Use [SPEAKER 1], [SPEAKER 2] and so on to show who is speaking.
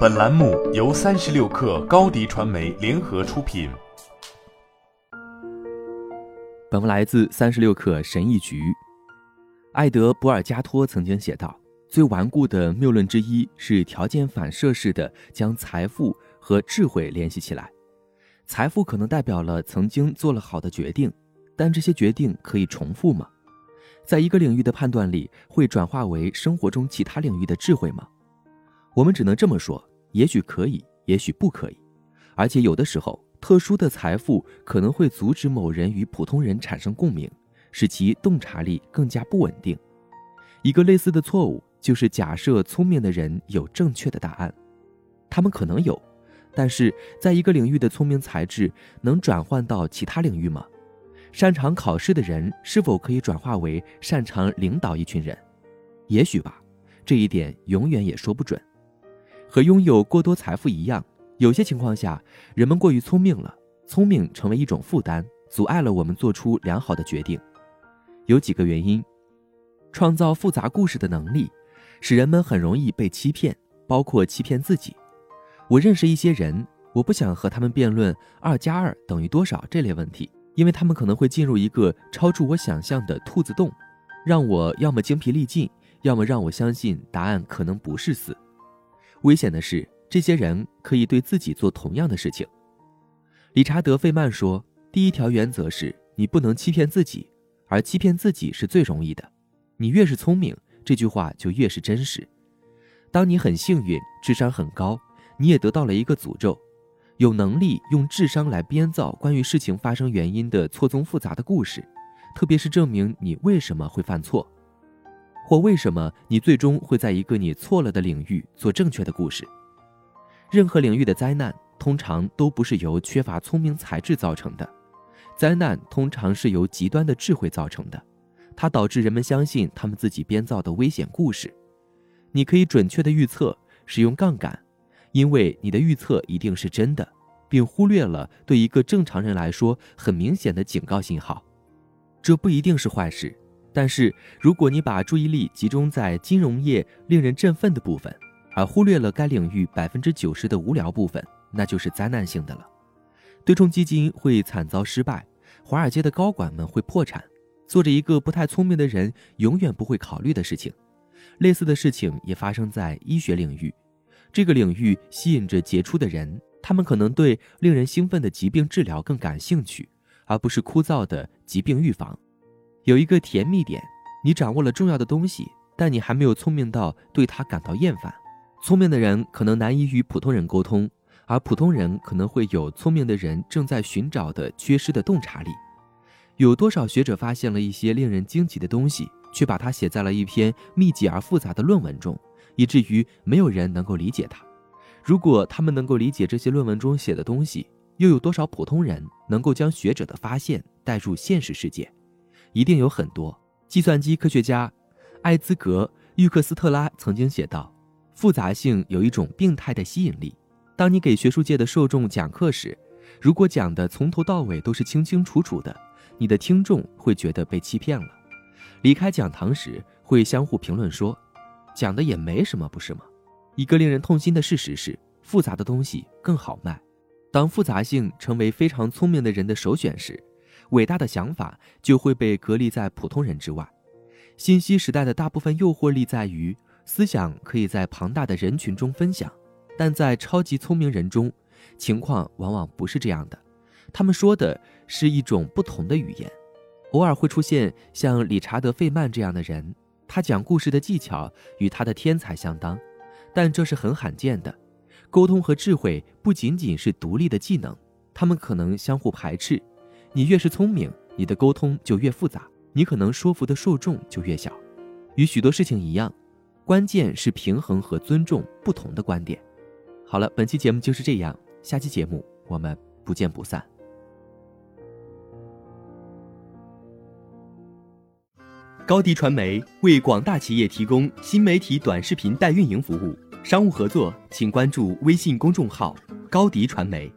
[SPEAKER 1] 本栏目由三十六氪高低传媒联合出品。
[SPEAKER 2] 本文来自三十六氪神译局。艾德·博尔加托曾经写道：“最顽固的谬论之一是条件反射式的将财富和智慧联系起来。财富可能代表了曾经做了好的决定，但这些决定可以重复吗？在一个领域的判断力会转化为生活中其他领域的智慧吗？”我们只能这么说，也许可以，也许不可以，而且有的时候，特殊的财富可能会阻止某人与普通人产生共鸣，使其洞察力更加不稳定。一个类似的错误就是假设聪明的人有正确的答案，他们可能有，但是在一个领域的聪明才智能转换到其他领域吗？擅长考试的人是否可以转化为擅长领导一群人？也许吧，这一点永远也说不准。和拥有过多财富一样，有些情况下，人们过于聪明了，聪明成为一种负担，阻碍了我们做出良好的决定。有几个原因：创造复杂故事的能力，使人们很容易被欺骗，包括欺骗自己。我认识一些人，我不想和他们辩论二加二等于多少这类问题，因为他们可能会进入一个超出我想象的兔子洞，让我要么精疲力尽，要么让我相信答案可能不是四。危险的是，这些人可以对自己做同样的事情。理查德·费曼说：“第一条原则是你不能欺骗自己，而欺骗自己是最容易的。你越是聪明，这句话就越是真实。当你很幸运，智商很高，你也得到了一个诅咒：有能力用智商来编造关于事情发生原因的错综复杂的故事，特别是证明你为什么会犯错。”或为什么你最终会在一个你错了的领域做正确的故事？任何领域的灾难通常都不是由缺乏聪明才智造成的，灾难通常是由极端的智慧造成的，它导致人们相信他们自己编造的危险故事。你可以准确的预测，使用杠杆，因为你的预测一定是真的，并忽略了对一个正常人来说很明显的警告信号，这不一定是坏事。但是，如果你把注意力集中在金融业令人振奋的部分，而忽略了该领域百分之九十的无聊部分，那就是灾难性的了。对冲基金会惨遭失败，华尔街的高管们会破产，做着一个不太聪明的人永远不会考虑的事情。类似的事情也发生在医学领域，这个领域吸引着杰出的人，他们可能对令人兴奋的疾病治疗更感兴趣，而不是枯燥的疾病预防。有一个甜蜜点，你掌握了重要的东西，但你还没有聪明到对它感到厌烦。聪明的人可能难以与普通人沟通，而普通人可能会有聪明的人正在寻找的缺失的洞察力。有多少学者发现了一些令人惊奇的东西，却把它写在了一篇密集而复杂的论文中，以至于没有人能够理解它？如果他们能够理解这些论文中写的东西，又有多少普通人能够将学者的发现带入现实世界？一定有很多计算机科学家，艾兹格·玉克斯特拉曾经写道：“复杂性有一种病态的吸引力。当你给学术界的受众讲课时，如果讲的从头到尾都是清清楚楚的，你的听众会觉得被欺骗了。离开讲堂时，会相互评论说：‘讲的也没什么，不是吗？’一个令人痛心的事实是，复杂的东西更好卖。当复杂性成为非常聪明的人的首选时。”伟大的想法就会被隔离在普通人之外。信息时代的大部分诱惑力在于思想可以在庞大的人群中分享，但在超级聪明人中，情况往往不是这样的。他们说的是一种不同的语言。偶尔会出现像理查德·费曼这样的人，他讲故事的技巧与他的天才相当，但这是很罕见的。沟通和智慧不仅仅是独立的技能，他们可能相互排斥。你越是聪明，你的沟通就越复杂，你可能说服的受众就越小。与许多事情一样，关键是平衡和尊重不同的观点。好了，本期节目就是这样，下期节目我们不见不散。
[SPEAKER 3] 高迪传媒为广大企业提供新媒体短视频代运营服务，商务合作请关注微信公众号高迪传媒。